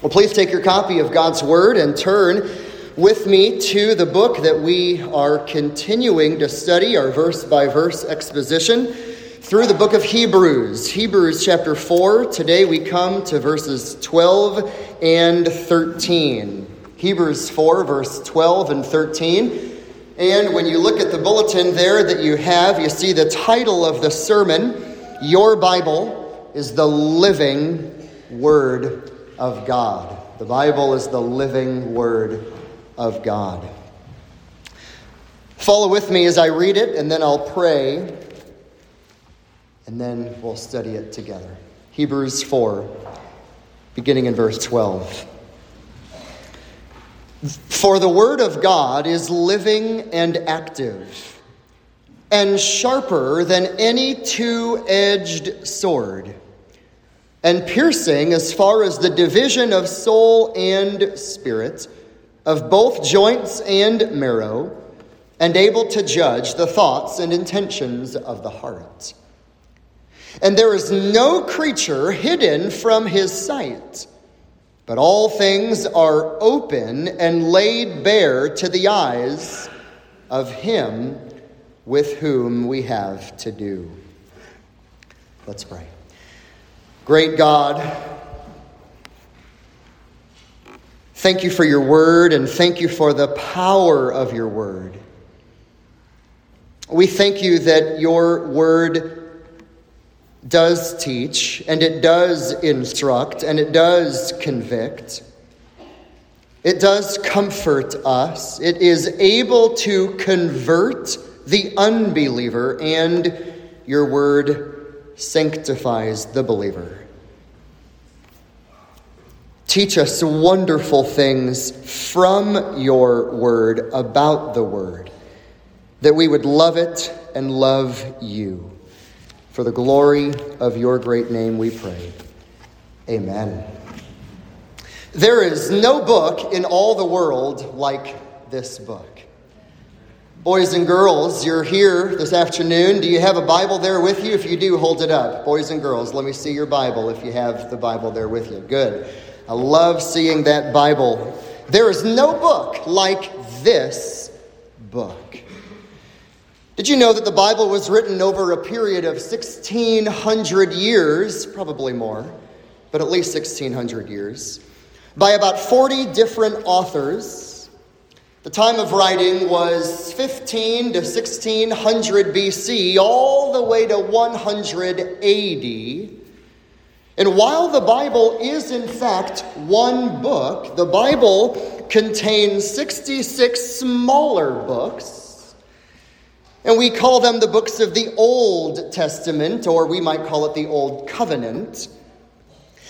Well, please take your copy of God's Word and turn with me to the book that we are continuing to study, our verse by verse exposition through the book of Hebrews. Hebrews chapter 4. Today we come to verses 12 and 13. Hebrews 4, verse 12 and 13. And when you look at the bulletin there that you have, you see the title of the sermon, Your Bible is the Living Word of God. The Bible is the living Word of God. Follow with me as I read it, and then I'll pray, and then we'll study it together. Hebrews 4, beginning in verse 12. For the Word of God is living and active, and sharper than any two edged sword and piercing as far as the division of soul and spirit, of both joints and marrow, and able to judge the thoughts and intentions of the heart. And there is no creature hidden from his sight, but all things are open and laid bare to the eyes of him with whom we have to do. Let's pray. Great God, thank you for your word and thank you for the power of your word. We thank you that your word does teach and it does instruct and it does convict. It does comfort us. It is able to convert the unbeliever, and your word sanctifies the believer. Teach us wonderful things from your word about the word, that we would love it and love you. For the glory of your great name we pray. Amen. There is no book in all the world like this book. Boys and girls, you're here this afternoon. Do you have a Bible there with you? If you do, hold it up. Boys and girls, let me see your Bible if you have the Bible there with you. Good. I love seeing that Bible. There is no book like this book. Did you know that the Bible was written over a period of 1,600 years, probably more, but at least 1,600 years, by about 40 different authors? The time of writing was 15 to 1600 BC, all the way to 100 AD. And while the Bible is in fact one book, the Bible contains 66 smaller books. And we call them the books of the Old Testament, or we might call it the Old Covenant.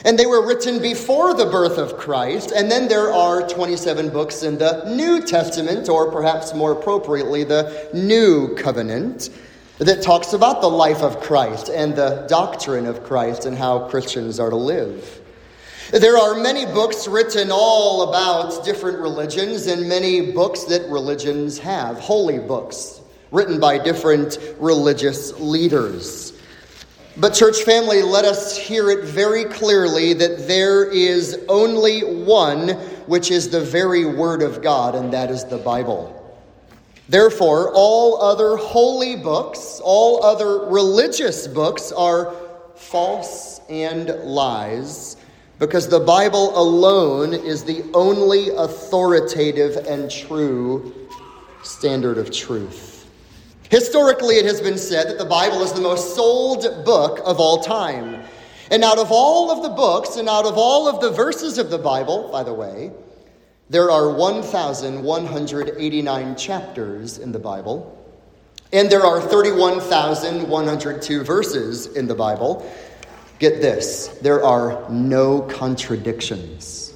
And they were written before the birth of Christ. And then there are 27 books in the New Testament, or perhaps more appropriately, the New Covenant, that talks about the life of Christ and the doctrine of Christ and how Christians are to live. There are many books written all about different religions, and many books that religions have, holy books written by different religious leaders. But, church family, let us hear it very clearly that there is only one which is the very Word of God, and that is the Bible. Therefore, all other holy books, all other religious books are false and lies because the Bible alone is the only authoritative and true standard of truth. Historically, it has been said that the Bible is the most sold book of all time. And out of all of the books and out of all of the verses of the Bible, by the way, there are 1,189 chapters in the Bible, and there are 31,102 verses in the Bible. Get this there are no contradictions.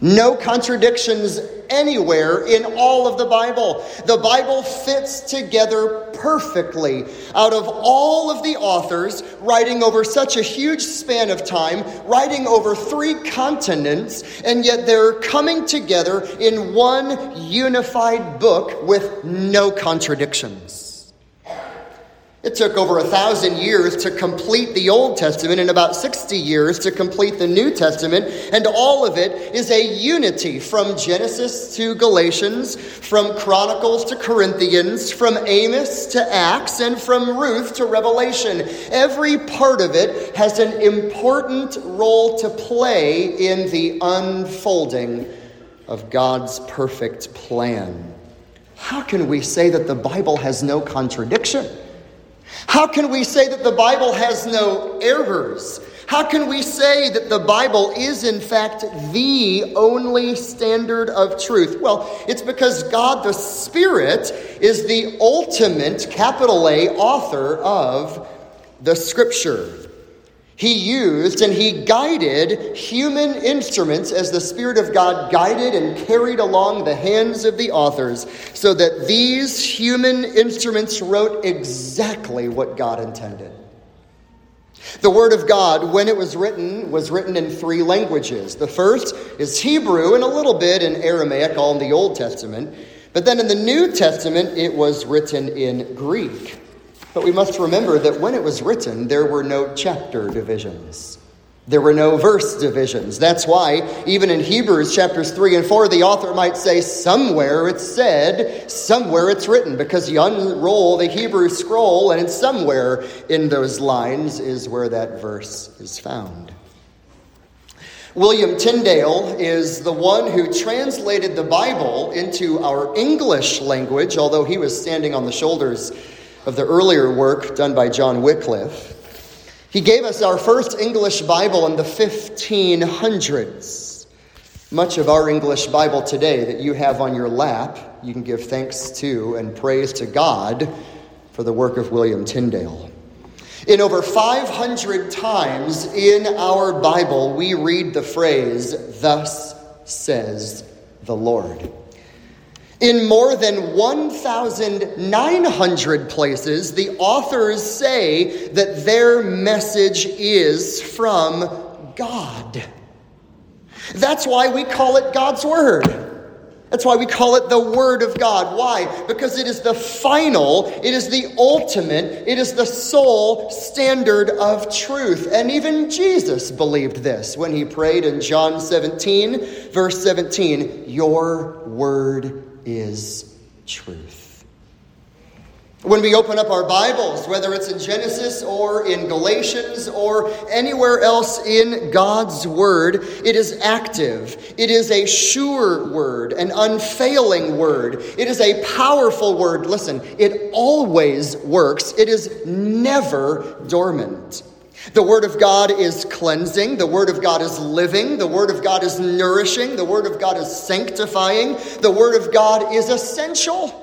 No contradictions anywhere in all of the Bible. The Bible fits together perfectly. Out of all of the authors writing over such a huge span of time, writing over three continents, and yet they're coming together in one unified book with no contradictions. It took over a thousand years to complete the Old Testament and about 60 years to complete the New Testament, and all of it is a unity from Genesis to Galatians, from Chronicles to Corinthians, from Amos to Acts, and from Ruth to Revelation. Every part of it has an important role to play in the unfolding of God's perfect plan. How can we say that the Bible has no contradiction? How can we say that the Bible has no errors? How can we say that the Bible is, in fact, the only standard of truth? Well, it's because God the Spirit is the ultimate, capital A, author of the Scripture. He used and he guided human instruments as the Spirit of God guided and carried along the hands of the authors, so that these human instruments wrote exactly what God intended. The Word of God, when it was written, was written in three languages. The first is Hebrew and a little bit in Aramaic, all in the Old Testament. But then in the New Testament, it was written in Greek. But we must remember that when it was written, there were no chapter divisions. There were no verse divisions. That's why, even in Hebrews chapters 3 and 4, the author might say, somewhere it's said, somewhere it's written, because you unroll the Hebrew scroll, and somewhere in those lines is where that verse is found. William Tyndale is the one who translated the Bible into our English language, although he was standing on the shoulders of the earlier work done by John Wycliffe. He gave us our first English Bible in the 1500s. Much of our English Bible today that you have on your lap, you can give thanks to and praise to God for the work of William Tyndale. In over 500 times in our Bible, we read the phrase, Thus says the Lord. In more than 1,900 places, the authors say that their message is from God. That's why we call it God's Word. That's why we call it the Word of God. Why? Because it is the final, it is the ultimate, it is the sole standard of truth. And even Jesus believed this when he prayed in John 17, verse 17 Your Word is truth. When we open up our Bibles, whether it's in Genesis or in Galatians or anywhere else in God's Word, it is active. It is a sure word, an unfailing word. It is a powerful word. Listen, it always works, it is never dormant. The Word of God is cleansing. The Word of God is living. The Word of God is nourishing. The Word of God is sanctifying. The Word of God is essential.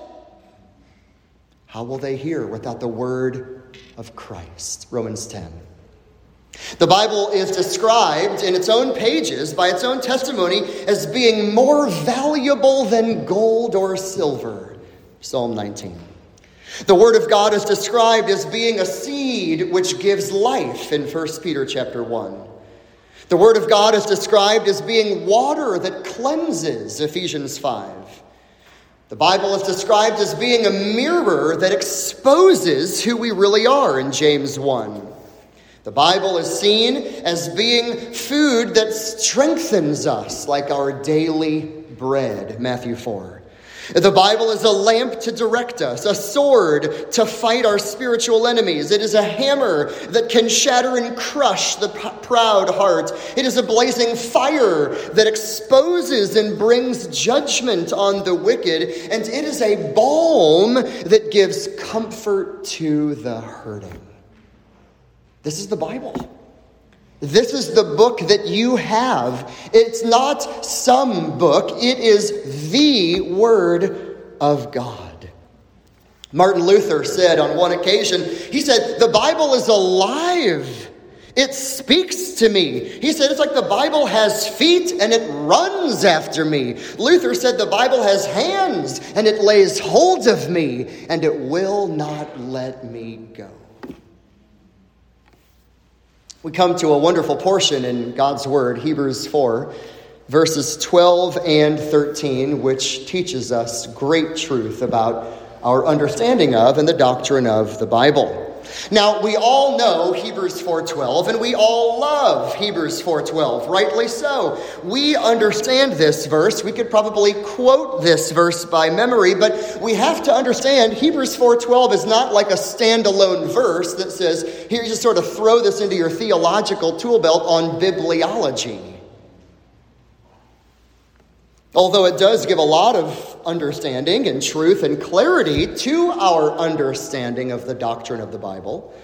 How will they hear without the Word of Christ? Romans 10. The Bible is described in its own pages by its own testimony as being more valuable than gold or silver. Psalm 19. The word of God is described as being a seed which gives life in 1 Peter chapter 1. The word of God is described as being water that cleanses, Ephesians 5. The Bible is described as being a mirror that exposes who we really are in James 1. The Bible is seen as being food that strengthens us, like our daily bread, Matthew 4. The Bible is a lamp to direct us, a sword to fight our spiritual enemies. It is a hammer that can shatter and crush the proud heart. It is a blazing fire that exposes and brings judgment on the wicked. And it is a balm that gives comfort to the hurting. This is the Bible. This is the book that you have. It's not some book, it is the Word of God. Martin Luther said on one occasion, he said, The Bible is alive. It speaks to me. He said, It's like the Bible has feet and it runs after me. Luther said, The Bible has hands and it lays hold of me and it will not let me go we come to a wonderful portion in God's Word, Hebrews 4, verses 12 and 13, which teaches us great truth about our understanding of and the doctrine of the Bible. Now, we all know Hebrews 4:12 and we all love Hebrews 4:12, rightly so. We understand this verse. We could probably quote this verse by memory, but we have to understand Hebrews 4:12 is not like a standalone verse that says, here you just sort of throw this into your theological tool belt on bibliology. Although it does give a lot of understanding and truth and clarity to our understanding of the doctrine of the Bible,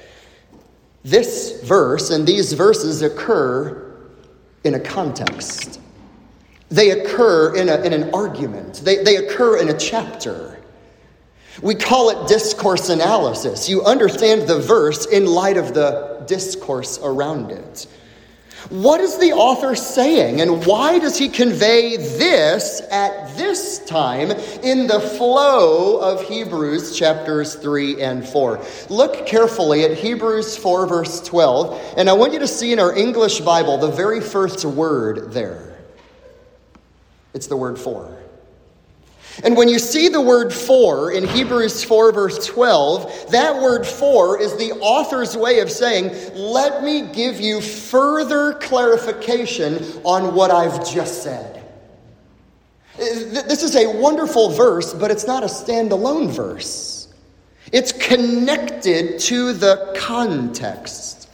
this verse and these verses occur in a context. They occur in, a, in an argument, they, they occur in a chapter. We call it discourse analysis. You understand the verse in light of the discourse around it. What is the author saying, and why does he convey this at this time in the flow of Hebrews chapters 3 and 4? Look carefully at Hebrews 4, verse 12, and I want you to see in our English Bible the very first word there. It's the word for. And when you see the word for in Hebrews 4, verse 12, that word for is the author's way of saying, let me give you further clarification on what I've just said. This is a wonderful verse, but it's not a standalone verse. It's connected to the context.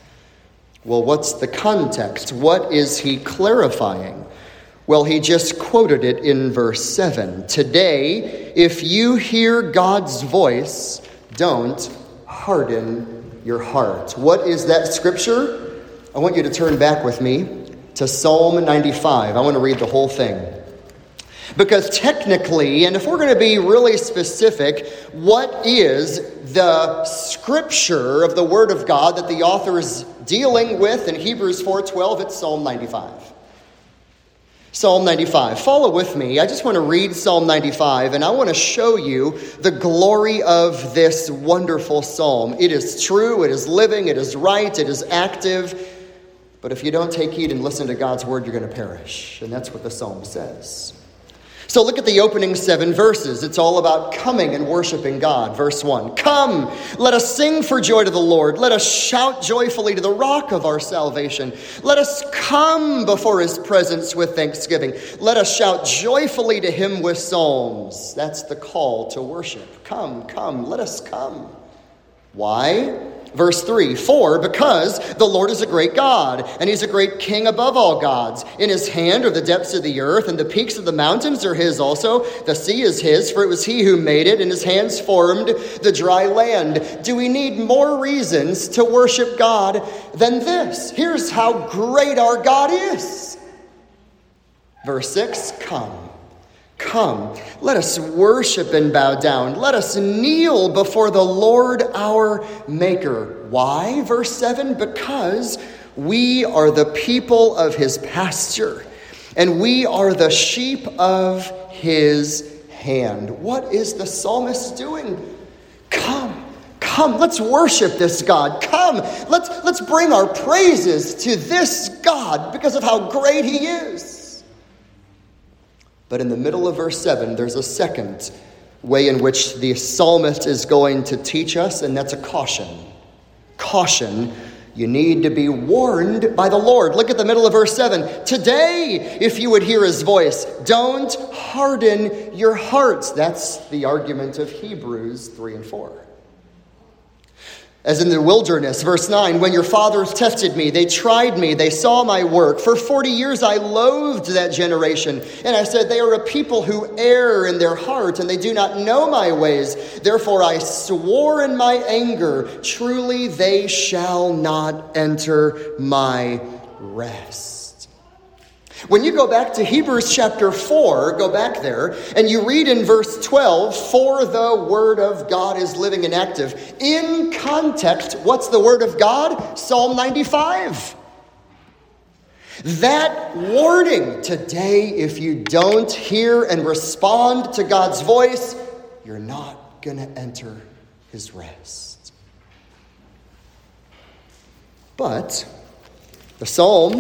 Well, what's the context? What is he clarifying? Well, he just quoted it in verse 7. Today, if you hear God's voice, don't harden your heart. What is that scripture? I want you to turn back with me to Psalm 95. I want to read the whole thing. Because technically, and if we're going to be really specific, what is the scripture of the word of God that the author is dealing with in Hebrews 4:12? It's Psalm 95. Psalm 95. Follow with me. I just want to read Psalm 95 and I want to show you the glory of this wonderful psalm. It is true, it is living, it is right, it is active. But if you don't take heed and listen to God's word, you're going to perish. And that's what the psalm says. So look at the opening seven verses. It's all about coming and worshiping God. Verse 1 Come, let us sing for joy to the Lord. Let us shout joyfully to the rock of our salvation. Let us come before his presence with thanksgiving. Let us shout joyfully to him with psalms. That's the call to worship. Come, come, let us come. Why? Verse 3 For because the Lord is a great God, and he's a great king above all gods. In his hand are the depths of the earth, and the peaks of the mountains are his also. The sea is his, for it was he who made it, and his hands formed the dry land. Do we need more reasons to worship God than this? Here's how great our God is. Verse 6 Come. Come, let us worship and bow down. Let us kneel before the Lord our Maker. Why? Verse 7 Because we are the people of his pasture, and we are the sheep of his hand. What is the psalmist doing? Come. Come, let's worship this God. Come, let's, let's bring our praises to this God because of how great He is. But in the middle of verse 7, there's a second way in which the psalmist is going to teach us, and that's a caution. Caution. You need to be warned by the Lord. Look at the middle of verse 7. Today, if you would hear his voice, don't harden your hearts. That's the argument of Hebrews 3 and 4. As in the wilderness, verse 9, when your fathers tested me, they tried me, they saw my work. For 40 years I loathed that generation. And I said, They are a people who err in their heart, and they do not know my ways. Therefore I swore in my anger, truly they shall not enter my rest. When you go back to Hebrews chapter 4, go back there, and you read in verse 12, For the word of God is living and active. In context, what's the word of God? Psalm 95. That warning today, if you don't hear and respond to God's voice, you're not going to enter his rest. But the psalm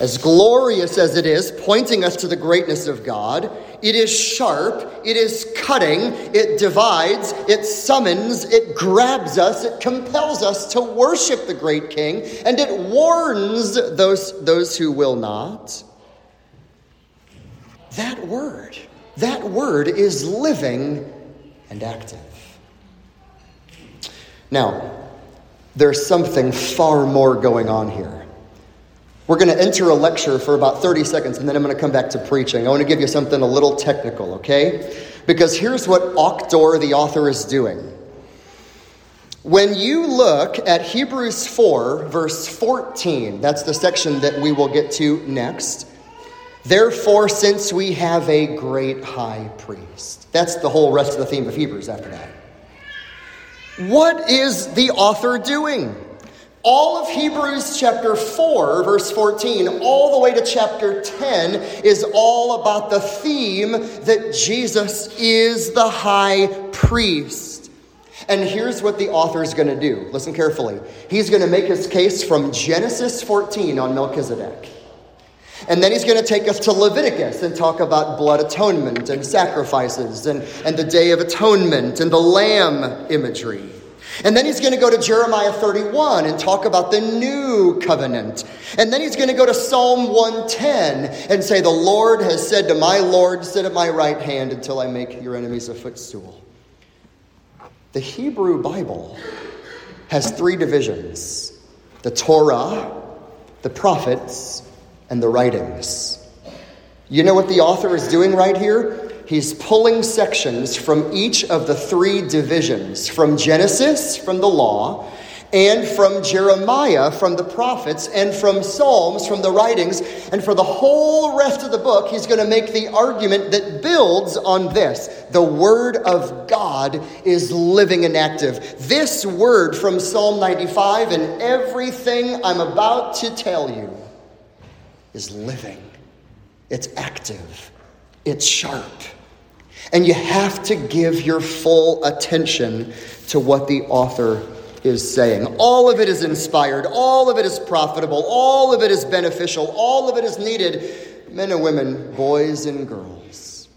as glorious as it is, pointing us to the greatness of God, it is sharp, it is cutting, it divides, it summons, it grabs us, it compels us to worship the great King, and it warns those, those who will not. That word, that word is living and active. Now, there's something far more going on here. We're going to enter a lecture for about 30 seconds and then I'm going to come back to preaching. I want to give you something a little technical, okay? Because here's what Auctor, the author, is doing. When you look at Hebrews 4, verse 14, that's the section that we will get to next. Therefore, since we have a great high priest. That's the whole rest of the theme of Hebrews after that. What is the author doing? All of Hebrews chapter 4, verse 14, all the way to chapter 10 is all about the theme that Jesus is the high priest. And here's what the author is going to do. Listen carefully. He's going to make his case from Genesis 14 on Melchizedek. And then he's going to take us to Leviticus and talk about blood atonement and sacrifices and, and the Day of Atonement and the lamb imagery. And then he's going to go to Jeremiah 31 and talk about the new covenant. And then he's going to go to Psalm 110 and say, The Lord has said to my Lord, Sit at my right hand until I make your enemies a footstool. The Hebrew Bible has three divisions the Torah, the prophets, and the writings. You know what the author is doing right here? He's pulling sections from each of the three divisions from Genesis, from the law, and from Jeremiah, from the prophets, and from Psalms, from the writings. And for the whole rest of the book, he's going to make the argument that builds on this. The Word of God is living and active. This word from Psalm 95 and everything I'm about to tell you is living, it's active, it's sharp. And you have to give your full attention to what the author is saying. All of it is inspired, all of it is profitable, all of it is beneficial, all of it is needed. Men and women, boys and girls,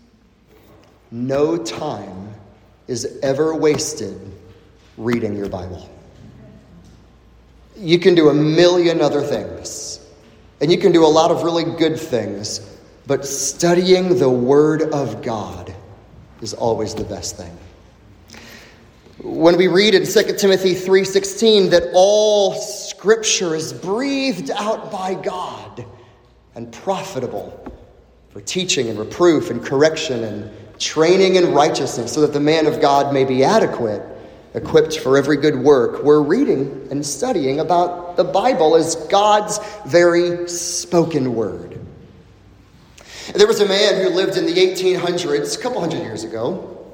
no time is ever wasted reading your Bible. You can do a million other things, and you can do a lot of really good things, but studying the Word of God is always the best thing. When we read in 2 Timothy 3:16 that all scripture is breathed out by God and profitable for teaching and reproof and correction and training in righteousness so that the man of God may be adequate, equipped for every good work. We're reading and studying about the Bible as God's very spoken word. There was a man who lived in the 1800s, a couple hundred years ago,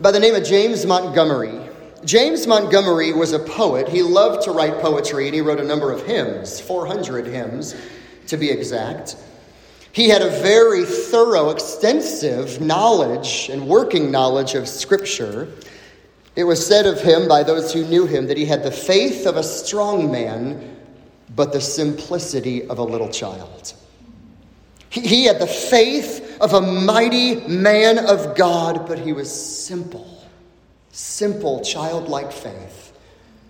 by the name of James Montgomery. James Montgomery was a poet. He loved to write poetry, and he wrote a number of hymns, 400 hymns to be exact. He had a very thorough, extensive knowledge and working knowledge of Scripture. It was said of him by those who knew him that he had the faith of a strong man, but the simplicity of a little child. He had the faith of a mighty man of God, but he was simple, simple, childlike faith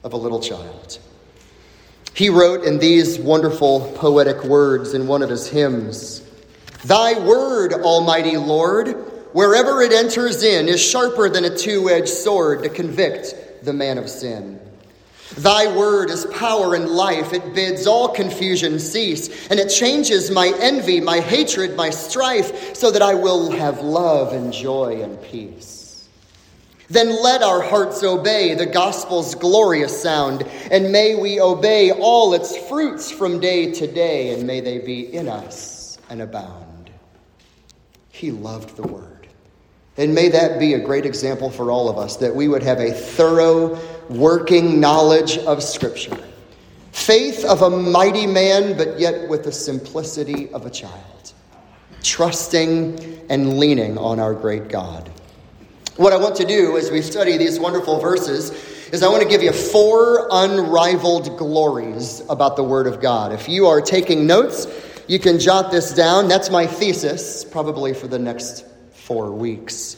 of a little child. He wrote in these wonderful poetic words in one of his hymns Thy word, Almighty Lord, wherever it enters in, is sharper than a two edged sword to convict the man of sin. Thy word is power and life. It bids all confusion cease, and it changes my envy, my hatred, my strife, so that I will have love and joy and peace. Then let our hearts obey the gospel's glorious sound, and may we obey all its fruits from day to day, and may they be in us and abound. He loved the word. And may that be a great example for all of us that we would have a thorough working knowledge of Scripture. Faith of a mighty man, but yet with the simplicity of a child. Trusting and leaning on our great God. What I want to do as we study these wonderful verses is I want to give you four unrivaled glories about the Word of God. If you are taking notes, you can jot this down. That's my thesis, probably for the next four weeks.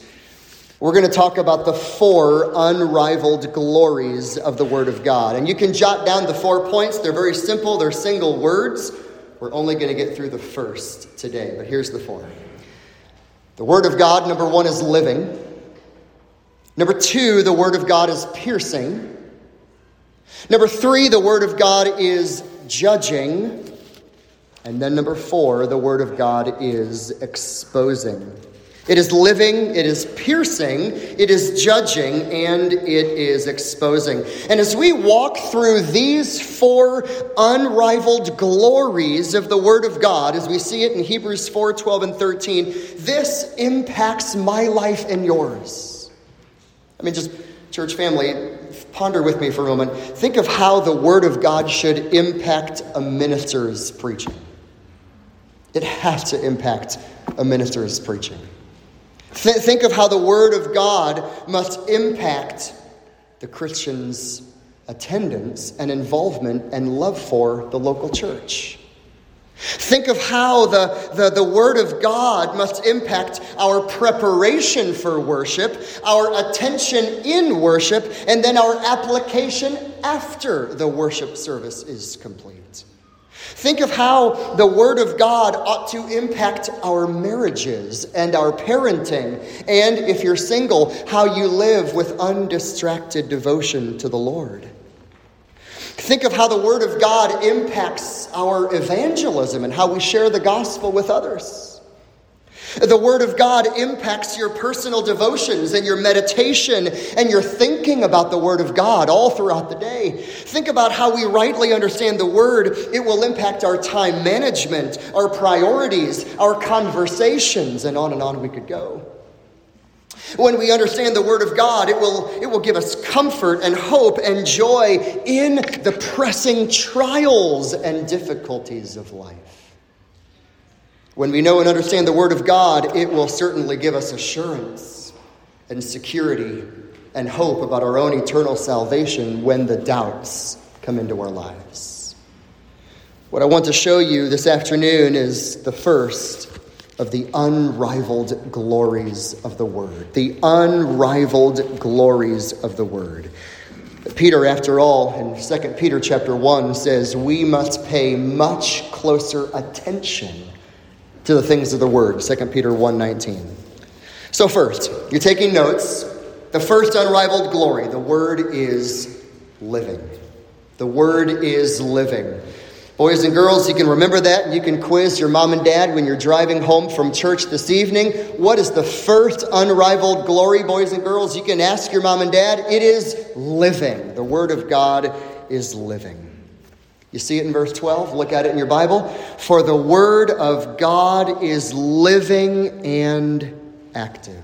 We're going to talk about the four unrivaled glories of the Word of God. And you can jot down the four points. They're very simple, they're single words. We're only going to get through the first today, but here's the four. The Word of God, number one, is living. Number two, the Word of God is piercing. Number three, the Word of God is judging. And then number four, the Word of God is exposing. It is living, it is piercing, it is judging, and it is exposing. And as we walk through these four unrivaled glories of the Word of God, as we see it in Hebrews 4 12 and 13, this impacts my life and yours. I mean, just church family, ponder with me for a moment. Think of how the Word of God should impact a minister's preaching. It has to impact a minister's preaching. Th- think of how the Word of God must impact the Christian's attendance and involvement and love for the local church. Think of how the, the, the Word of God must impact our preparation for worship, our attention in worship, and then our application after the worship service is complete. Think of how the Word of God ought to impact our marriages and our parenting, and if you're single, how you live with undistracted devotion to the Lord. Think of how the Word of God impacts our evangelism and how we share the gospel with others. The Word of God impacts your personal devotions and your meditation and your thinking about the Word of God all throughout the day. Think about how we rightly understand the Word. It will impact our time management, our priorities, our conversations, and on and on we could go. When we understand the Word of God, it will, it will give us comfort and hope and joy in the pressing trials and difficulties of life. When we know and understand the Word of God, it will certainly give us assurance and security and hope about our own eternal salvation when the doubts come into our lives. What I want to show you this afternoon is the first of the unrivaled glories of the Word. The unrivaled glories of the Word. Peter, after all, in 2 Peter chapter 1 says, we must pay much closer attention to the things of the word 2 peter 1.19 so first you're taking notes. The first unrivaled glory the word is living. The word is living. Boys and girls you can remember that and you can quiz your mom and dad when you're driving home from church this evening. What is the first unrivaled glory boys and girls? You can ask your mom and dad. It is living. The word of god is living you see it in verse 12? Look at it in your Bible. For the word of God is living and active.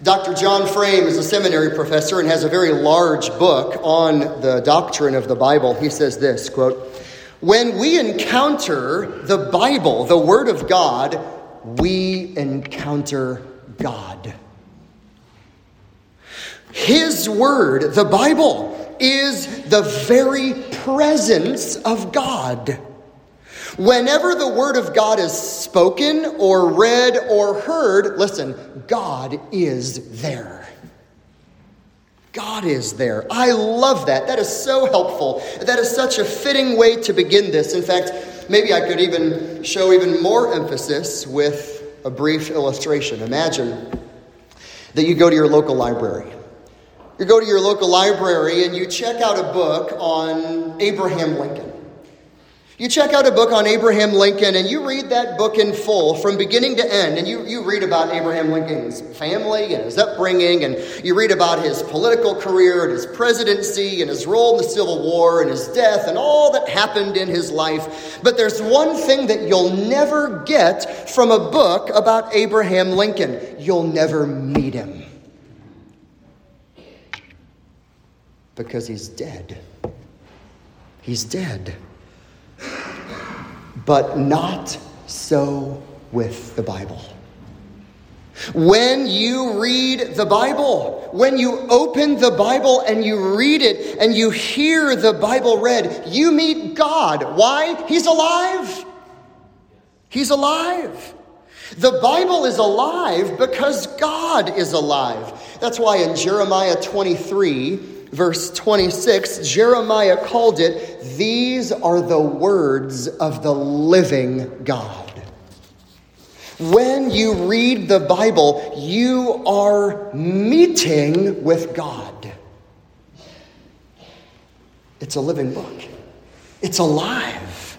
Dr. John Frame is a seminary professor and has a very large book on the doctrine of the Bible. He says this quote, When we encounter the Bible, the Word of God, we encounter God. His Word, the Bible, is the very presence of God. Whenever the Word of God is spoken or read or heard, listen, God is there. God is there. I love that. That is so helpful. That is such a fitting way to begin this. In fact, maybe I could even show even more emphasis with a brief illustration. Imagine that you go to your local library you go to your local library and you check out a book on Abraham Lincoln. You check out a book on Abraham Lincoln and you read that book in full from beginning to end. And you, you read about Abraham Lincoln's family and his upbringing, and you read about his political career and his presidency and his role in the Civil War and his death and all that happened in his life. But there's one thing that you'll never get from a book about Abraham Lincoln you'll never meet him. Because he's dead. He's dead. But not so with the Bible. When you read the Bible, when you open the Bible and you read it and you hear the Bible read, you meet God. Why? He's alive. He's alive. The Bible is alive because God is alive. That's why in Jeremiah 23, verse 26, Jeremiah called it, These are the words of the living God. When you read the Bible, you are meeting with God. It's a living book, it's alive.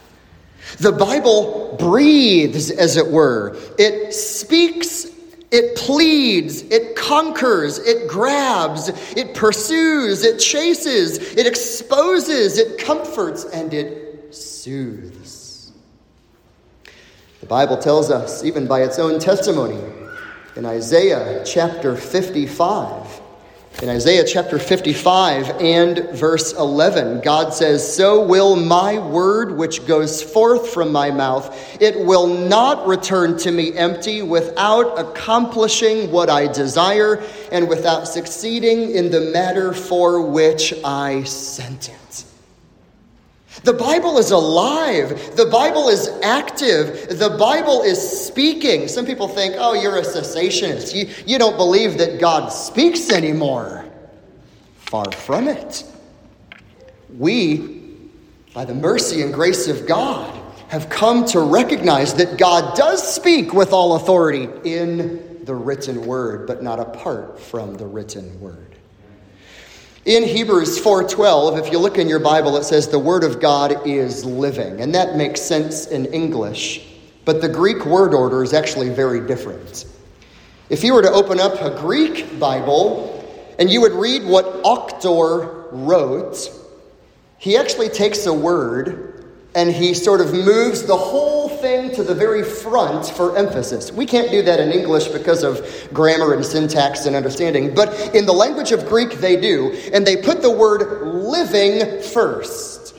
The Bible breathes, as it were. It speaks, it pleads, it conquers, it grabs, it pursues, it chases, it exposes, it comforts, and it soothes. The Bible tells us, even by its own testimony, in Isaiah chapter 55, in Isaiah chapter 55 and verse 11, God says, So will my word which goes forth from my mouth, it will not return to me empty without accomplishing what I desire and without succeeding in the matter for which I sent it. The Bible is alive. The Bible is active. The Bible is speaking. Some people think, oh, you're a cessationist. You, you don't believe that God speaks anymore. Far from it. We, by the mercy and grace of God, have come to recognize that God does speak with all authority in the written word, but not apart from the written word. In Hebrews 4:12, if you look in your Bible, it says the word of God is living, and that makes sense in English, but the Greek word order is actually very different. If you were to open up a Greek Bible and you would read what Auctor wrote, he actually takes a word and he sort of moves the whole the very front for emphasis. We can't do that in English because of grammar and syntax and understanding, but in the language of Greek, they do, and they put the word living first.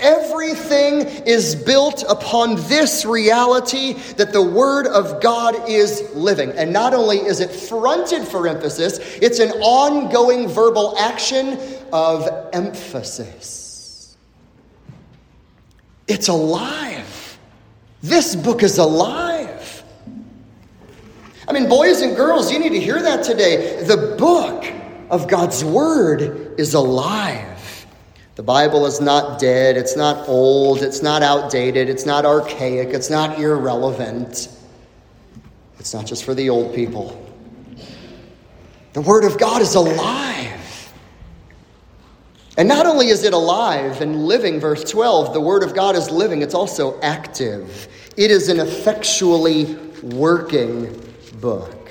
Everything is built upon this reality that the Word of God is living. And not only is it fronted for emphasis, it's an ongoing verbal action of emphasis. It's alive. This book is alive. I mean, boys and girls, you need to hear that today. The book of God's Word is alive. The Bible is not dead, it's not old, it's not outdated, it's not archaic, it's not irrelevant. It's not just for the old people. The Word of God is alive. And not only is it alive and living, verse 12, the Word of God is living, it's also active. It is an effectually working book.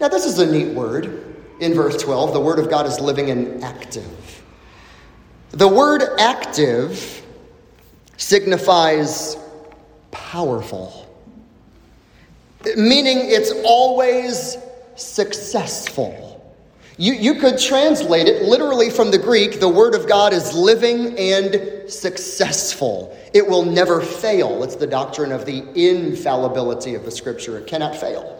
Now, this is a neat word in verse 12. The Word of God is living and active. The word active signifies powerful, meaning it's always successful. You, you could translate it literally from the Greek the Word of God is living and successful. It will never fail. It's the doctrine of the infallibility of the Scripture, it cannot fail.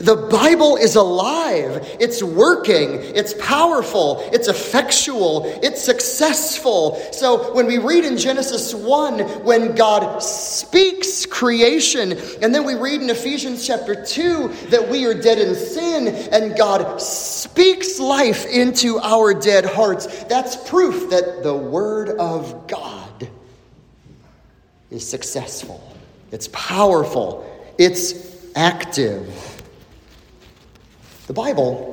The Bible is alive. It's working. It's powerful. It's effectual. It's successful. So when we read in Genesis 1, when God speaks creation, and then we read in Ephesians chapter 2 that we are dead in sin, and God speaks life into our dead hearts, that's proof that the Word of God is successful. It's powerful. It's active. The Bible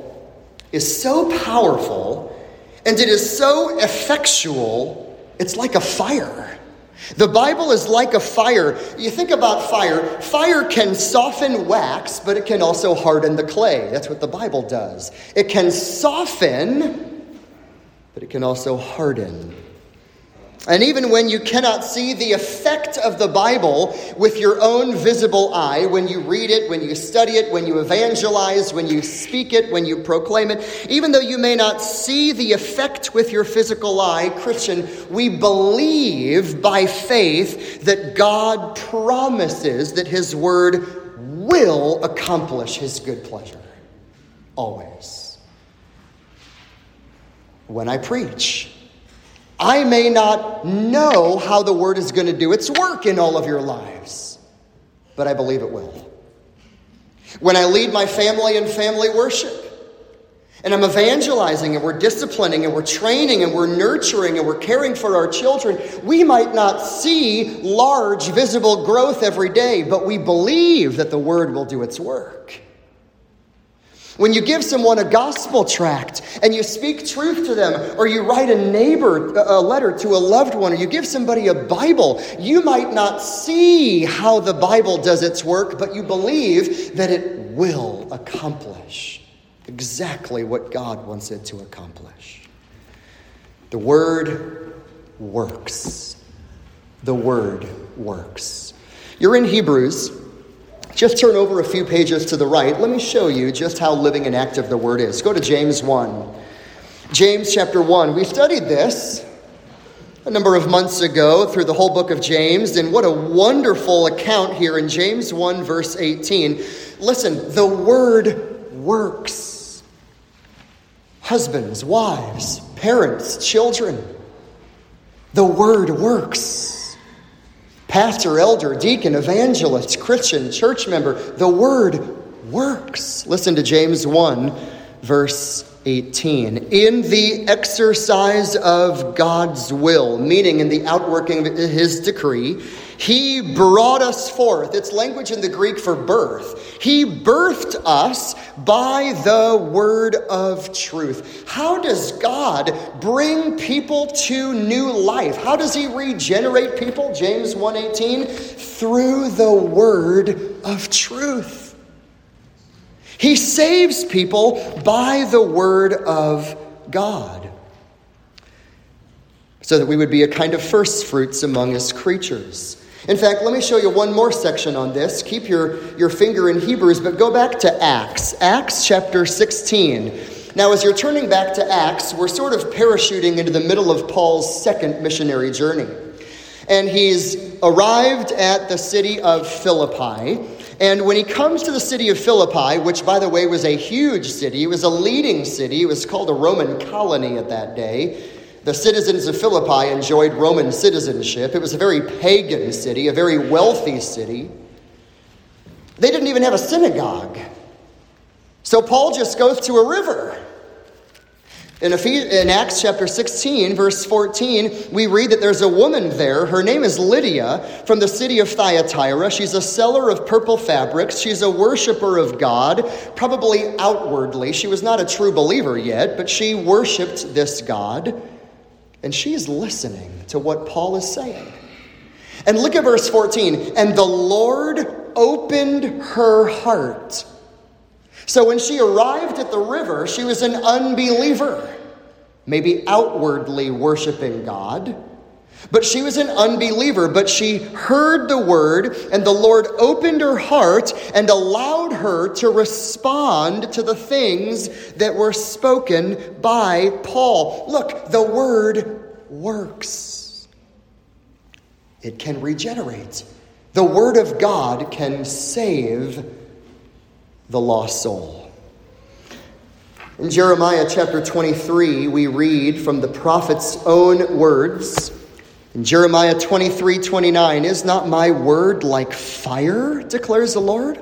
is so powerful and it is so effectual, it's like a fire. The Bible is like a fire. You think about fire, fire can soften wax, but it can also harden the clay. That's what the Bible does. It can soften, but it can also harden. And even when you cannot see the effect of the Bible with your own visible eye, when you read it, when you study it, when you evangelize, when you speak it, when you proclaim it, even though you may not see the effect with your physical eye, Christian, we believe by faith that God promises that His Word will accomplish His good pleasure. Always. When I preach, I may not know how the word is going to do its work in all of your lives. but I believe it will. When I lead my family in family worship, and I'm evangelizing, and we're disciplining, and we're training, and we're nurturing, and we're caring for our children, we might not see large visible growth every day, but we believe that the word will do its work. When you give someone a gospel tract and you speak truth to them, or you write a neighbor a letter to a loved one, or you give somebody a Bible, you might not see how the Bible does its work, but you believe that it will accomplish exactly what God wants it to accomplish. The Word works. The Word works. You're in Hebrews. Just turn over a few pages to the right. Let me show you just how living and active the word is. Go to James 1. James chapter 1. We studied this a number of months ago through the whole book of James, and what a wonderful account here in James 1, verse 18. Listen, the word works. Husbands, wives, parents, children, the word works pastor, elder, deacon, evangelist, Christian, church member. The word works. Listen to James 1, verse 18. In the exercise of God's will, meaning in the outworking of his decree, he brought us forth. It's language in the Greek for birth. He birthed us by the word of truth. How does God bring people to new life? How does he regenerate people? James 1:18 through the word of truth. He saves people by the word of God. So that we would be a kind of first fruits among his creatures. In fact, let me show you one more section on this. Keep your, your finger in Hebrews, but go back to Acts, Acts chapter 16. Now, as you're turning back to Acts, we're sort of parachuting into the middle of Paul's second missionary journey. And he's arrived at the city of Philippi. And when he comes to the city of Philippi, which, by the way, was a huge city, it was a leading city, it was called a Roman colony at that day. The citizens of Philippi enjoyed Roman citizenship. It was a very pagan city, a very wealthy city. They didn't even have a synagogue. So Paul just goes to a river. In, in Acts chapter 16, verse 14, we read that there's a woman there. Her name is Lydia from the city of Thyatira. She's a seller of purple fabrics. She's a worshiper of God, probably outwardly. She was not a true believer yet, but she worshiped this God and she's listening to what Paul is saying. And look at verse 14. And the Lord opened her heart. So when she arrived at the river, she was an unbeliever, maybe outwardly worshiping God. But she was an unbeliever, but she heard the word, and the Lord opened her heart and allowed her to respond to the things that were spoken by Paul. Look, the word works, it can regenerate. The word of God can save the lost soul. In Jeremiah chapter 23, we read from the prophet's own words. In Jeremiah 23 29, is not my word like fire, declares the Lord?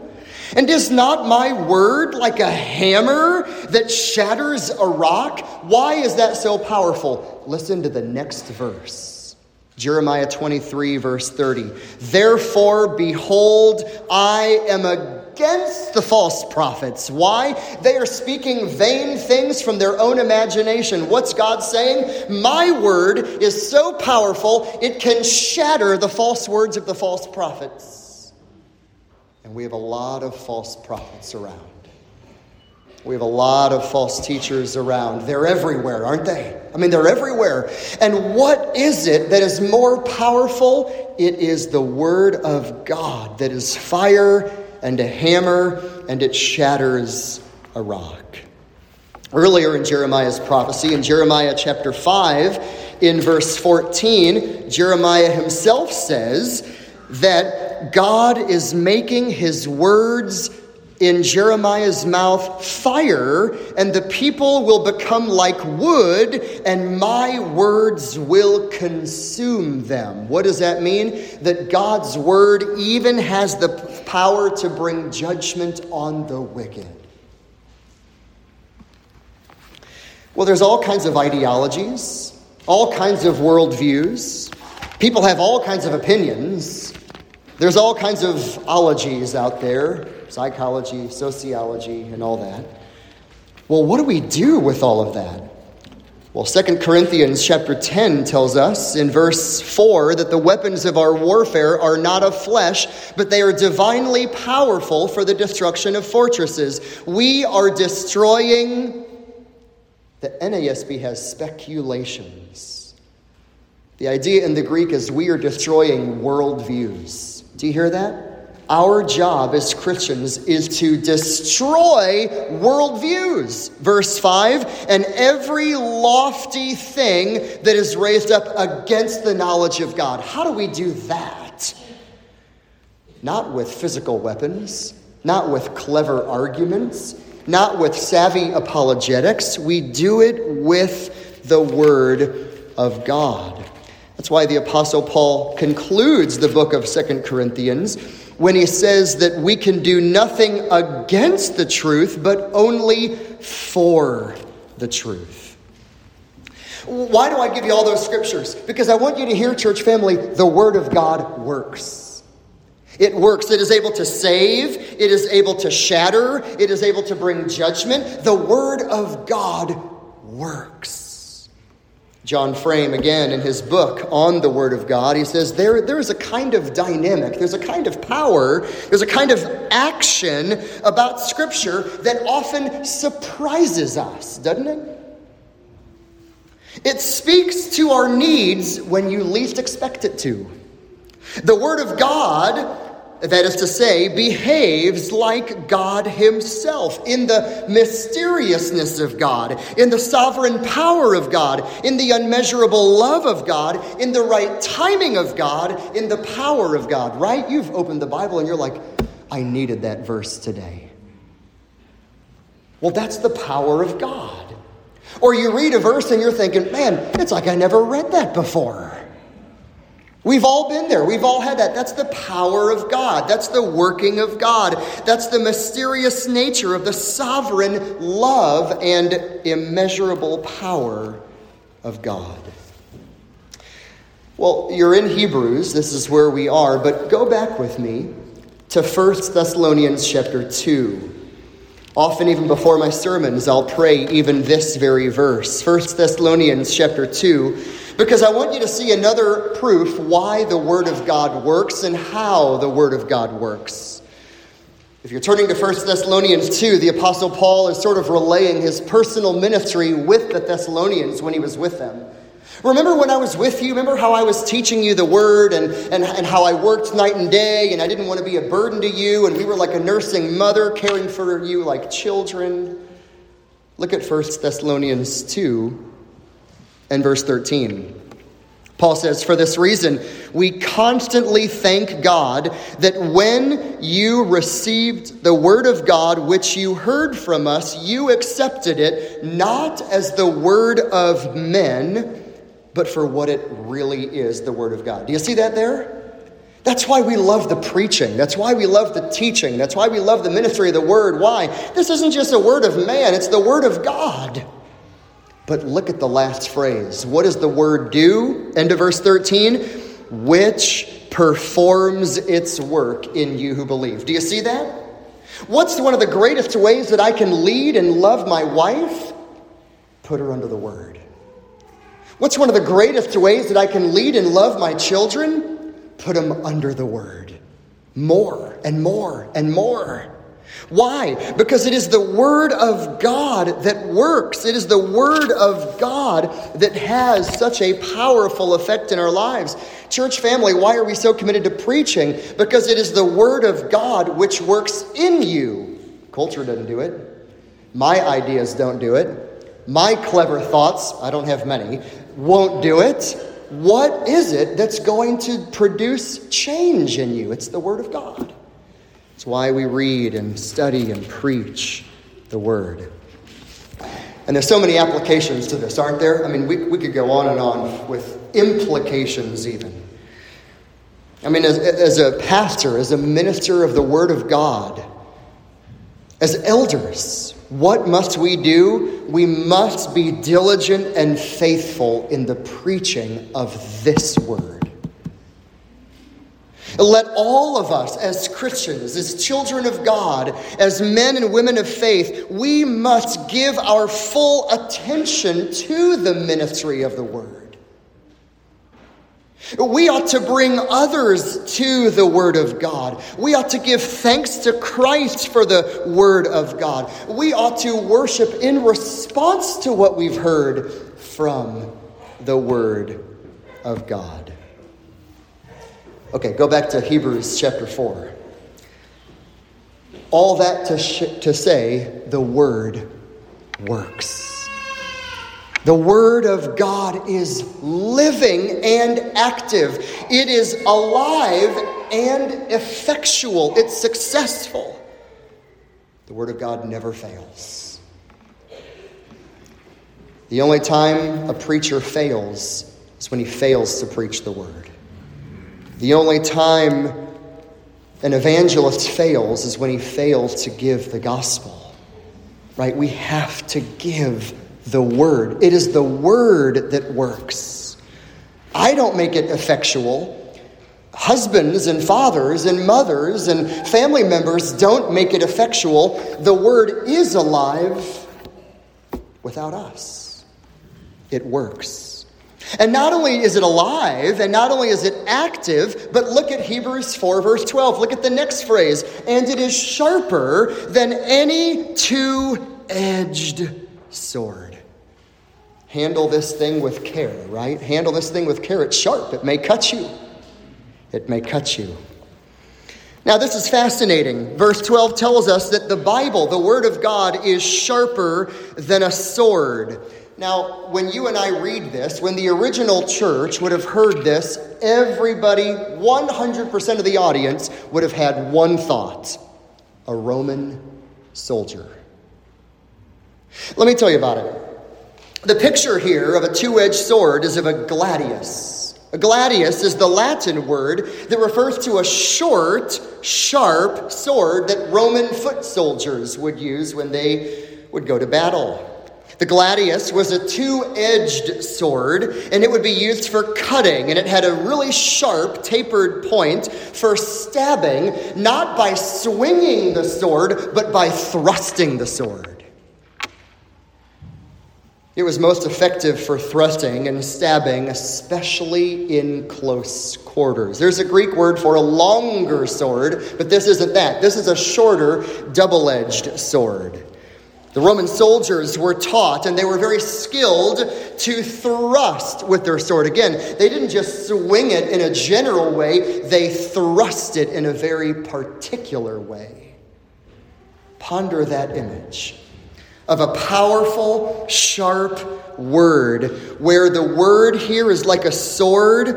And is not my word like a hammer that shatters a rock? Why is that so powerful? Listen to the next verse. Jeremiah 23, verse 30. Therefore, behold, I am a against the false prophets. Why? They are speaking vain things from their own imagination. What's God saying? My word is so powerful, it can shatter the false words of the false prophets. And we have a lot of false prophets around. We have a lot of false teachers around. They're everywhere, aren't they? I mean, they're everywhere. And what is it that is more powerful? It is the Word of God that is fire and a hammer, and it shatters a rock. Earlier in Jeremiah's prophecy, in Jeremiah chapter 5, in verse 14, Jeremiah himself says that God is making his words in Jeremiah's mouth fire, and the people will become like wood, and my words will consume them. What does that mean? That God's word even has the power to bring judgment on the wicked. Well, there's all kinds of ideologies, all kinds of worldviews. People have all kinds of opinions. There's all kinds of ologies out there psychology, sociology, and all that. Well, what do we do with all of that? Well, 2 Corinthians chapter 10 tells us in verse 4 that the weapons of our warfare are not of flesh, but they are divinely powerful for the destruction of fortresses. We are destroying, the NASB has speculations. The idea in the Greek is we are destroying worldviews. Do you hear that? Our job as Christians is to destroy worldviews. Verse 5 and every lofty thing that is raised up against the knowledge of God. How do we do that? Not with physical weapons, not with clever arguments, not with savvy apologetics. We do it with the Word of God. That's why the Apostle Paul concludes the book of Second Corinthians when he says that we can do nothing against the truth, but only for the truth. Why do I give you all those scriptures? Because I want you to hear, church family, the Word of God works. It works. It is able to save. It is able to shatter. It is able to bring judgment. The Word of God works. John Frame, again, in his book on the Word of God, he says there, there is a kind of dynamic, there's a kind of power, there's a kind of action about Scripture that often surprises us, doesn't it? It speaks to our needs when you least expect it to. The Word of God that is to say, behaves like God Himself, in the mysteriousness of God, in the sovereign power of God, in the unmeasurable love of God, in the right timing of God, in the power of God, right? You've opened the Bible and you're like, I needed that verse today. Well, that's the power of God. Or you read a verse and you're thinking, man, it's like I never read that before. We've all been there. We've all had that. That's the power of God. That's the working of God. That's the mysterious nature of the sovereign love and immeasurable power of God. Well, you're in Hebrews. This is where we are, but go back with me to 1 Thessalonians chapter 2. Often, even before my sermons, I'll pray even this very verse. 1 Thessalonians chapter 2 because I want you to see another proof why the Word of God works and how the Word of God works. If you're turning to 1 Thessalonians 2, the Apostle Paul is sort of relaying his personal ministry with the Thessalonians when he was with them. Remember when I was with you? Remember how I was teaching you the word and, and, and how I worked night and day and I didn't want to be a burden to you and we were like a nursing mother caring for you like children? Look at 1 Thessalonians 2, and verse 13. Paul says, For this reason, we constantly thank God that when you received the word of God which you heard from us, you accepted it not as the word of men, but for what it really is the word of God. Do you see that there? That's why we love the preaching. That's why we love the teaching. That's why we love the ministry of the word. Why? This isn't just a word of man, it's the word of God. But look at the last phrase. What does the word do? End of verse 13. Which performs its work in you who believe. Do you see that? What's one of the greatest ways that I can lead and love my wife? Put her under the word. What's one of the greatest ways that I can lead and love my children? Put them under the word. More and more and more. Why? Because it is the Word of God that works. It is the Word of God that has such a powerful effect in our lives. Church family, why are we so committed to preaching? Because it is the Word of God which works in you. Culture doesn't do it. My ideas don't do it. My clever thoughts, I don't have many, won't do it. What is it that's going to produce change in you? It's the Word of God. It's why we read and study and preach the Word. And there's so many applications to this, aren't there? I mean, we, we could go on and on with implications, even. I mean, as, as a pastor, as a minister of the Word of God, as elders, what must we do? We must be diligent and faithful in the preaching of this Word. Let all of us, as Christians, as children of God, as men and women of faith, we must give our full attention to the ministry of the Word. We ought to bring others to the Word of God. We ought to give thanks to Christ for the Word of God. We ought to worship in response to what we've heard from the Word of God. Okay, go back to Hebrews chapter 4. All that to, sh- to say, the Word works. The Word of God is living and active. It is alive and effectual. It's successful. The Word of God never fails. The only time a preacher fails is when he fails to preach the Word. The only time an evangelist fails is when he fails to give the gospel. Right? We have to give the word. It is the word that works. I don't make it effectual. Husbands and fathers and mothers and family members don't make it effectual. The word is alive without us. It works. And not only is it alive, and not only is it active, but look at Hebrews 4, verse 12. Look at the next phrase. And it is sharper than any two edged sword. Handle this thing with care, right? Handle this thing with care. It's sharp, it may cut you. It may cut you. Now, this is fascinating. Verse 12 tells us that the Bible, the Word of God, is sharper than a sword. Now, when you and I read this, when the original church would have heard this, everybody, 100% of the audience, would have had one thought a Roman soldier. Let me tell you about it. The picture here of a two edged sword is of a gladius. A gladius is the Latin word that refers to a short, sharp sword that Roman foot soldiers would use when they would go to battle. The gladius was a two edged sword, and it would be used for cutting, and it had a really sharp, tapered point for stabbing, not by swinging the sword, but by thrusting the sword. It was most effective for thrusting and stabbing, especially in close quarters. There's a Greek word for a longer sword, but this isn't that. This is a shorter, double edged sword. The Roman soldiers were taught and they were very skilled to thrust with their sword. Again, they didn't just swing it in a general way, they thrust it in a very particular way. Ponder that image of a powerful, sharp word, where the word here is like a sword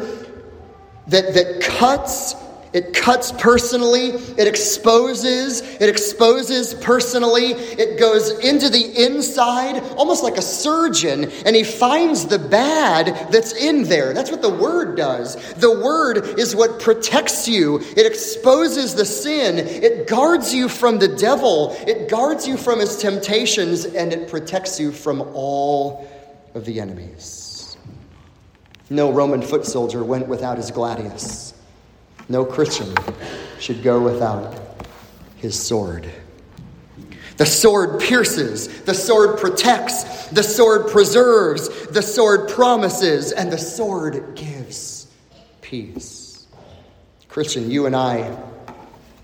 that, that cuts it cuts personally. It exposes. It exposes personally. It goes into the inside, almost like a surgeon, and he finds the bad that's in there. That's what the word does. The word is what protects you. It exposes the sin. It guards you from the devil. It guards you from his temptations, and it protects you from all of the enemies. No Roman foot soldier went without his gladius. No Christian should go without his sword. The sword pierces, the sword protects, the sword preserves, the sword promises, and the sword gives peace. Christian, you and I,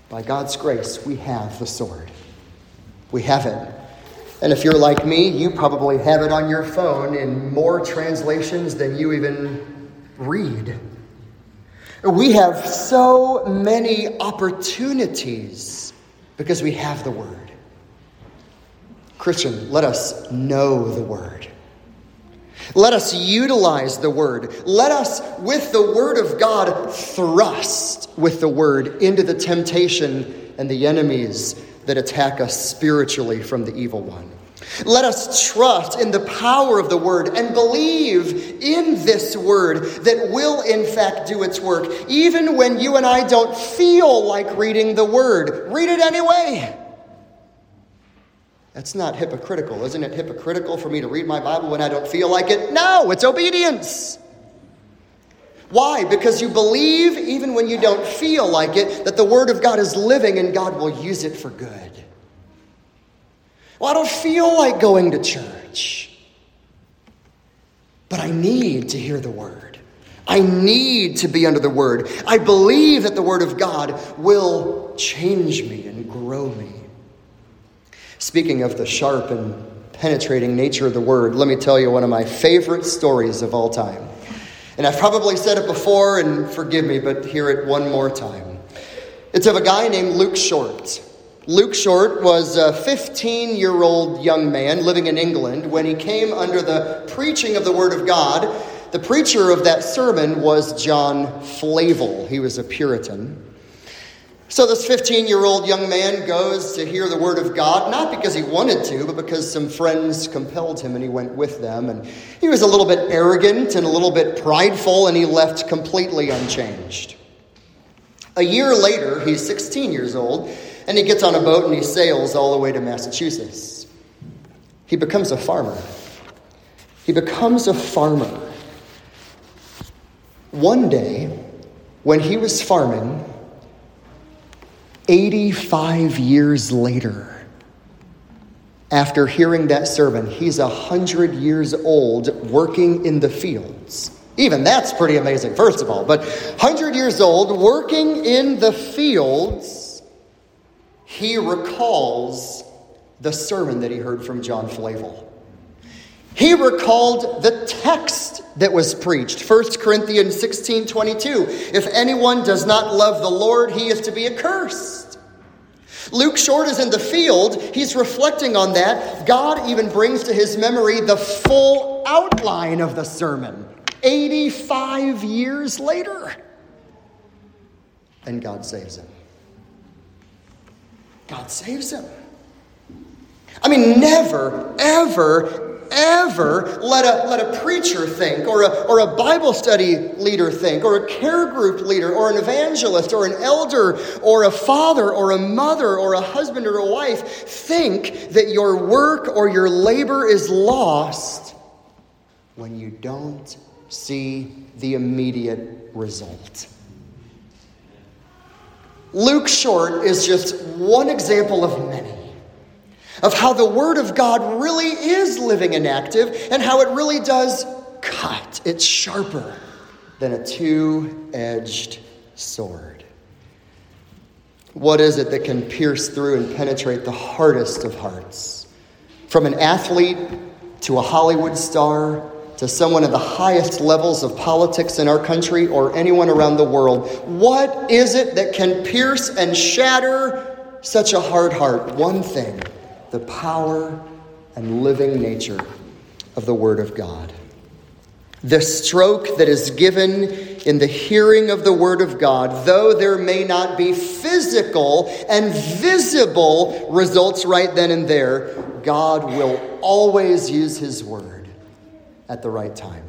by God's grace, we have the sword. We have it. And if you're like me, you probably have it on your phone in more translations than you even read. We have so many opportunities because we have the Word. Christian, let us know the Word. Let us utilize the word. Let us, with the word of God, thrust with the word into the temptation and the enemies that attack us spiritually from the evil one. Let us trust in the power of the word and believe in this word that will, in fact, do its work, even when you and I don't feel like reading the word. Read it anyway. That's not hypocritical. Isn't it hypocritical for me to read my Bible when I don't feel like it? No, it's obedience. Why? Because you believe, even when you don't feel like it, that the Word of God is living and God will use it for good. Well, I don't feel like going to church, but I need to hear the Word. I need to be under the Word. I believe that the Word of God will change me and grow me. Speaking of the sharp and penetrating nature of the word, let me tell you one of my favorite stories of all time. And I've probably said it before, and forgive me, but hear it one more time. It's of a guy named Luke Short. Luke Short was a 15 year old young man living in England when he came under the preaching of the Word of God. The preacher of that sermon was John Flavel. He was a Puritan. So, this 15 year old young man goes to hear the word of God, not because he wanted to, but because some friends compelled him and he went with them. And he was a little bit arrogant and a little bit prideful, and he left completely unchanged. A year later, he's 16 years old, and he gets on a boat and he sails all the way to Massachusetts. He becomes a farmer. He becomes a farmer. One day, when he was farming, 85 years later, after hearing that sermon, he's 100 years old working in the fields. Even that's pretty amazing, first of all. But 100 years old, working in the fields, he recalls the sermon that he heard from John Flavel. He recalled the text that was preached. 1 Corinthians 16 22. If anyone does not love the Lord, he is to be accursed. Luke Short is in the field. He's reflecting on that. God even brings to his memory the full outline of the sermon 85 years later. And God saves him. God saves him. I mean, never, ever, ever let a, let a preacher think, or a, or a Bible study leader think, or a care group leader, or an evangelist, or an elder, or a father, or a mother, or a husband, or a wife think that your work or your labor is lost when you don't see the immediate result. Luke Short is just one example of many of how the Word of God really is living and active and how it really does cut. It's sharper than a two edged sword. What is it that can pierce through and penetrate the hardest of hearts? From an athlete to a Hollywood star to someone at the highest levels of politics in our country or anyone around the world, what is it that can pierce and shatter such a hard heart? One thing the power and living nature of the Word of God. The stroke that is given in the hearing of the Word of God, though there may not be physical and visible results right then and there, God will always use His Word at the right time.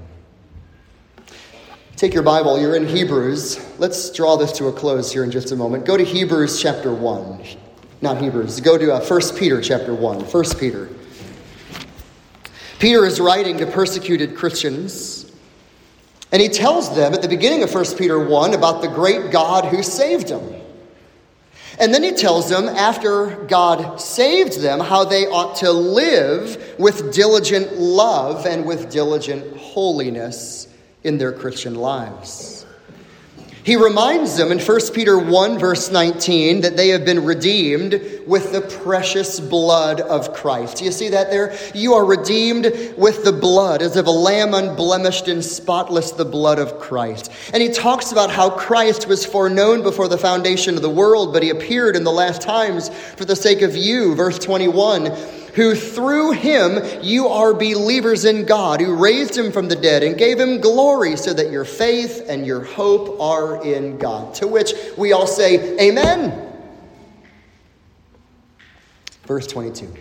Take your Bible, you're in Hebrews. Let's draw this to a close here in just a moment. Go to Hebrews chapter 1 not Hebrews. Go to uh, 1 Peter chapter 1. 1 Peter. Peter is writing to persecuted Christians, and he tells them at the beginning of 1 Peter 1 about the great God who saved them. And then he tells them, after God saved them, how they ought to live with diligent love and with diligent holiness in their Christian lives. He reminds them in 1 Peter 1, verse 19, that they have been redeemed with the precious blood of Christ. Do you see that there? You are redeemed with the blood, as of a lamb unblemished and spotless, the blood of Christ. And he talks about how Christ was foreknown before the foundation of the world, but he appeared in the last times for the sake of you. Verse 21 who through him you are believers in God, who raised him from the dead and gave him glory, so that your faith and your hope are in God. To which we all say, Amen. Verse 22.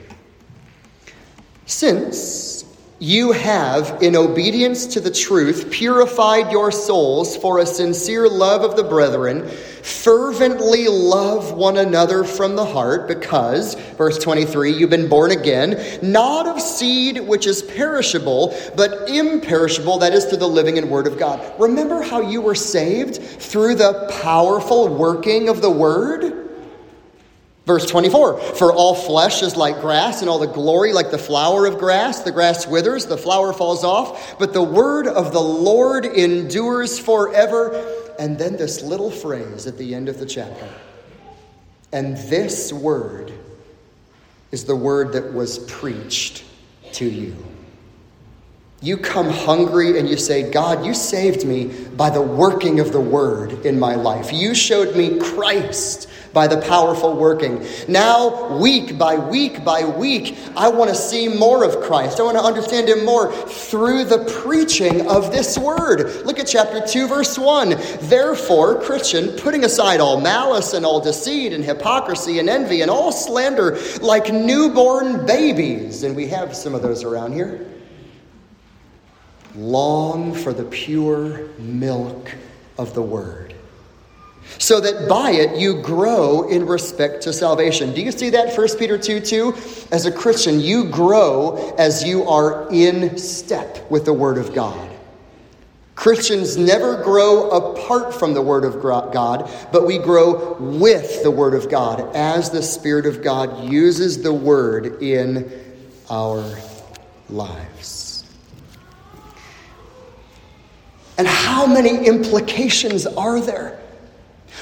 Since you have, in obedience to the truth, purified your souls for a sincere love of the brethren, fervently love one another from the heart, because, verse 23, you've been born again, not of seed which is perishable, but imperishable, that is, through the living and word of God. Remember how you were saved? Through the powerful working of the word? Verse 24 For all flesh is like grass, and all the glory like the flower of grass. The grass withers, the flower falls off, but the word of the Lord endures forever. And then this little phrase at the end of the chapter. And this word is the word that was preached to you. You come hungry and you say, God, you saved me by the working of the word in my life. You showed me Christ by the powerful working. Now, week by week by week, I want to see more of Christ. I want to understand Him more through the preaching of this word. Look at chapter 2, verse 1. Therefore, Christian, putting aside all malice and all deceit and hypocrisy and envy and all slander, like newborn babies, and we have some of those around here, long for the pure milk of the word so that by it you grow in respect to salvation. Do you see that 1 Peter 2 2? As a Christian, you grow as you are in step with the Word of God. Christians never grow apart from the Word of God, but we grow with the Word of God as the Spirit of God uses the Word in our lives. And how many implications are there?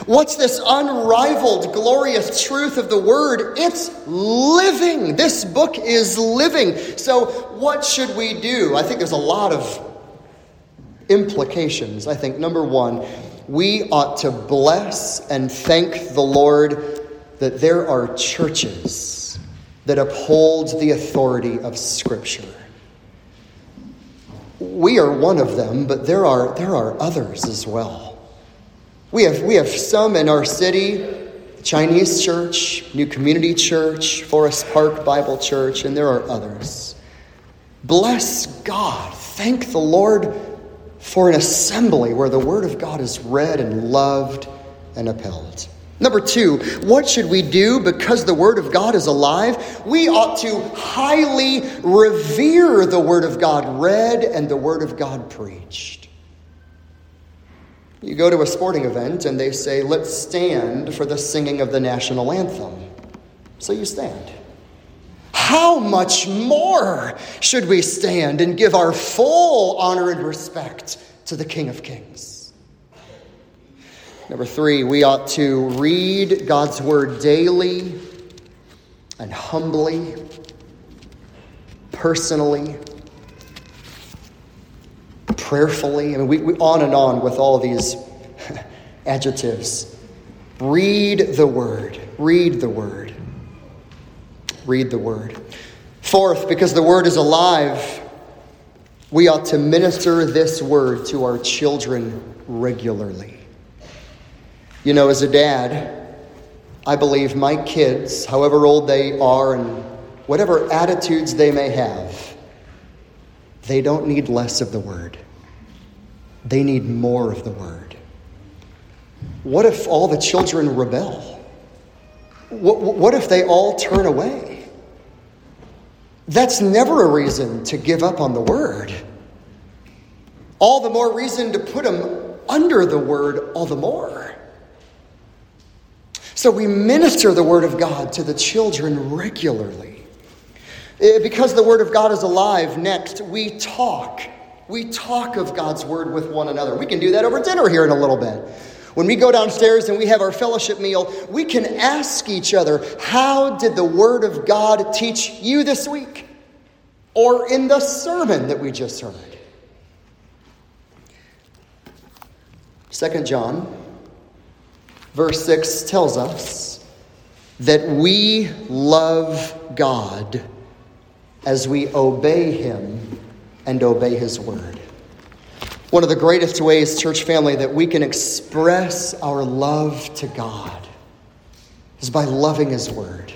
What's this unrivaled, glorious truth of the Word? It's living. This book is living. So, what should we do? I think there's a lot of implications. I think, number one, we ought to bless and thank the Lord that there are churches that uphold the authority of Scripture. We are one of them, but there are, there are others as well. We have, we have some in our city Chinese Church, New Community Church, Forest Park Bible Church, and there are others. Bless God. Thank the Lord for an assembly where the Word of God is read and loved and upheld. Number two, what should we do because the Word of God is alive? We ought to highly revere the Word of God read and the Word of God preached. You go to a sporting event and they say, let's stand for the singing of the national anthem. So you stand. How much more should we stand and give our full honor and respect to the King of Kings? Number three, we ought to read God's Word daily and humbly, personally, prayerfully. I mean, we, we on and on with all these adjectives. Read the word. Read the word. Read the word. Fourth, because the word is alive, we ought to minister this word to our children regularly. You know, as a dad, I believe my kids, however old they are and whatever attitudes they may have, they don't need less of the word. They need more of the word. What if all the children rebel? What, what if they all turn away? That's never a reason to give up on the word. All the more reason to put them under the word, all the more. So we minister the word of God to the children regularly. Eh, because the word of God is alive, next, we talk we talk of God's word with one another. We can do that over dinner here in a little bit. When we go downstairs and we have our fellowship meal, we can ask each other, How did the Word of God teach you this week? Or in the sermon that we just heard. 2 John, verse 6 tells us that we love God as we obey Him and obey His word. One of the greatest ways, church family, that we can express our love to God is by loving His word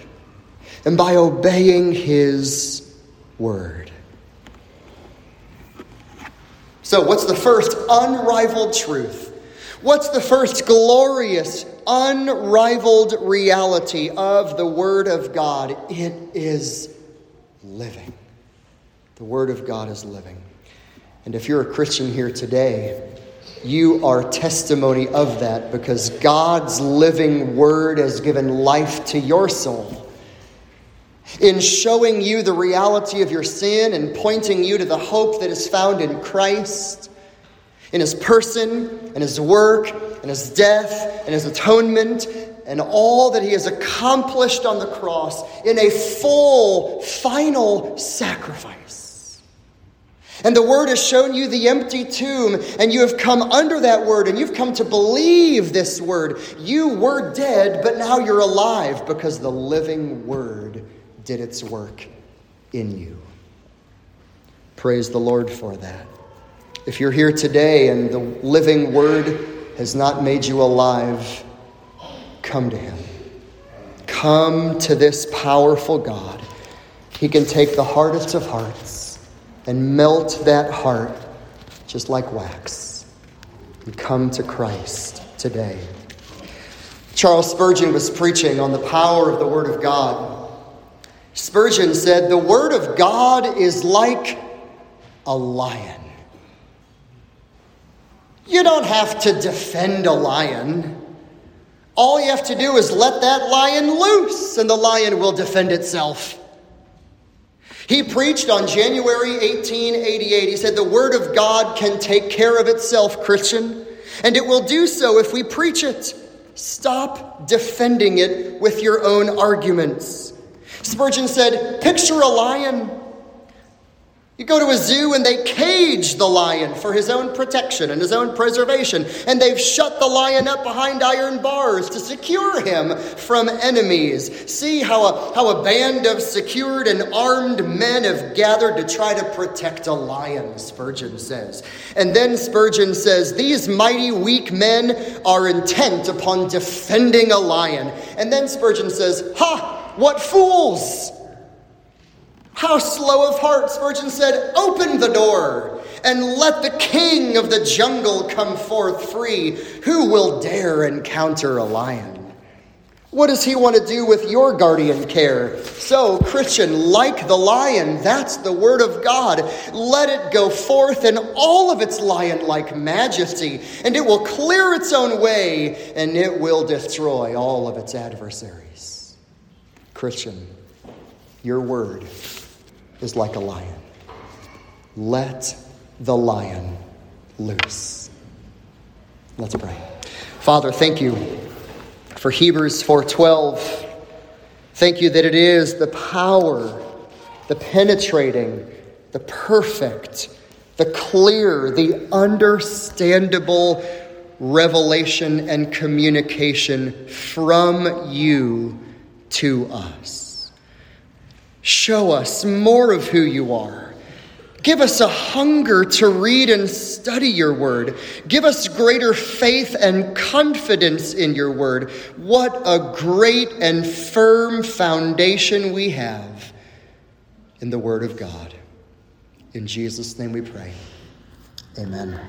and by obeying His word. So, what's the first unrivaled truth? What's the first glorious, unrivaled reality of the Word of God? It is living. The Word of God is living. And if you're a Christian here today, you are testimony of that because God's living Word has given life to your soul. In showing you the reality of your sin and pointing you to the hope that is found in Christ in his person and his work and his death and his atonement and all that he has accomplished on the cross in a full, final sacrifice. And the word has shown you the empty tomb, and you have come under that word, and you've come to believe this word. You were dead, but now you're alive because the living word did its work in you. Praise the Lord for that. If you're here today and the living word has not made you alive, come to him. Come to this powerful God. He can take the hardest of hearts and melt that heart just like wax. And come to Christ today. Charles Spurgeon was preaching on the power of the Word of God. Spurgeon said, The Word of God is like a lion. You don't have to defend a lion. All you have to do is let that lion loose, and the lion will defend itself. He preached on January 1888. He said, The Word of God can take care of itself, Christian, and it will do so if we preach it. Stop defending it with your own arguments. Spurgeon said, Picture a lion. You go to a zoo and they cage the lion for his own protection and his own preservation. And they've shut the lion up behind iron bars to secure him from enemies. See how a, how a band of secured and armed men have gathered to try to protect a lion, Spurgeon says. And then Spurgeon says, These mighty weak men are intent upon defending a lion. And then Spurgeon says, Ha! What fools! How slow of heart, Spurgeon said, open the door and let the king of the jungle come forth free. Who will dare encounter a lion? What does he want to do with your guardian care? So, Christian, like the lion, that's the word of God. Let it go forth in all of its lion like majesty, and it will clear its own way, and it will destroy all of its adversaries. Christian, your word is like a lion. Let the lion loose. Let's pray. Father, thank you for Hebrews 4:12. Thank you that it is the power, the penetrating, the perfect, the clear, the understandable revelation and communication from you to us. Show us more of who you are. Give us a hunger to read and study your word. Give us greater faith and confidence in your word. What a great and firm foundation we have in the word of God. In Jesus' name we pray. Amen.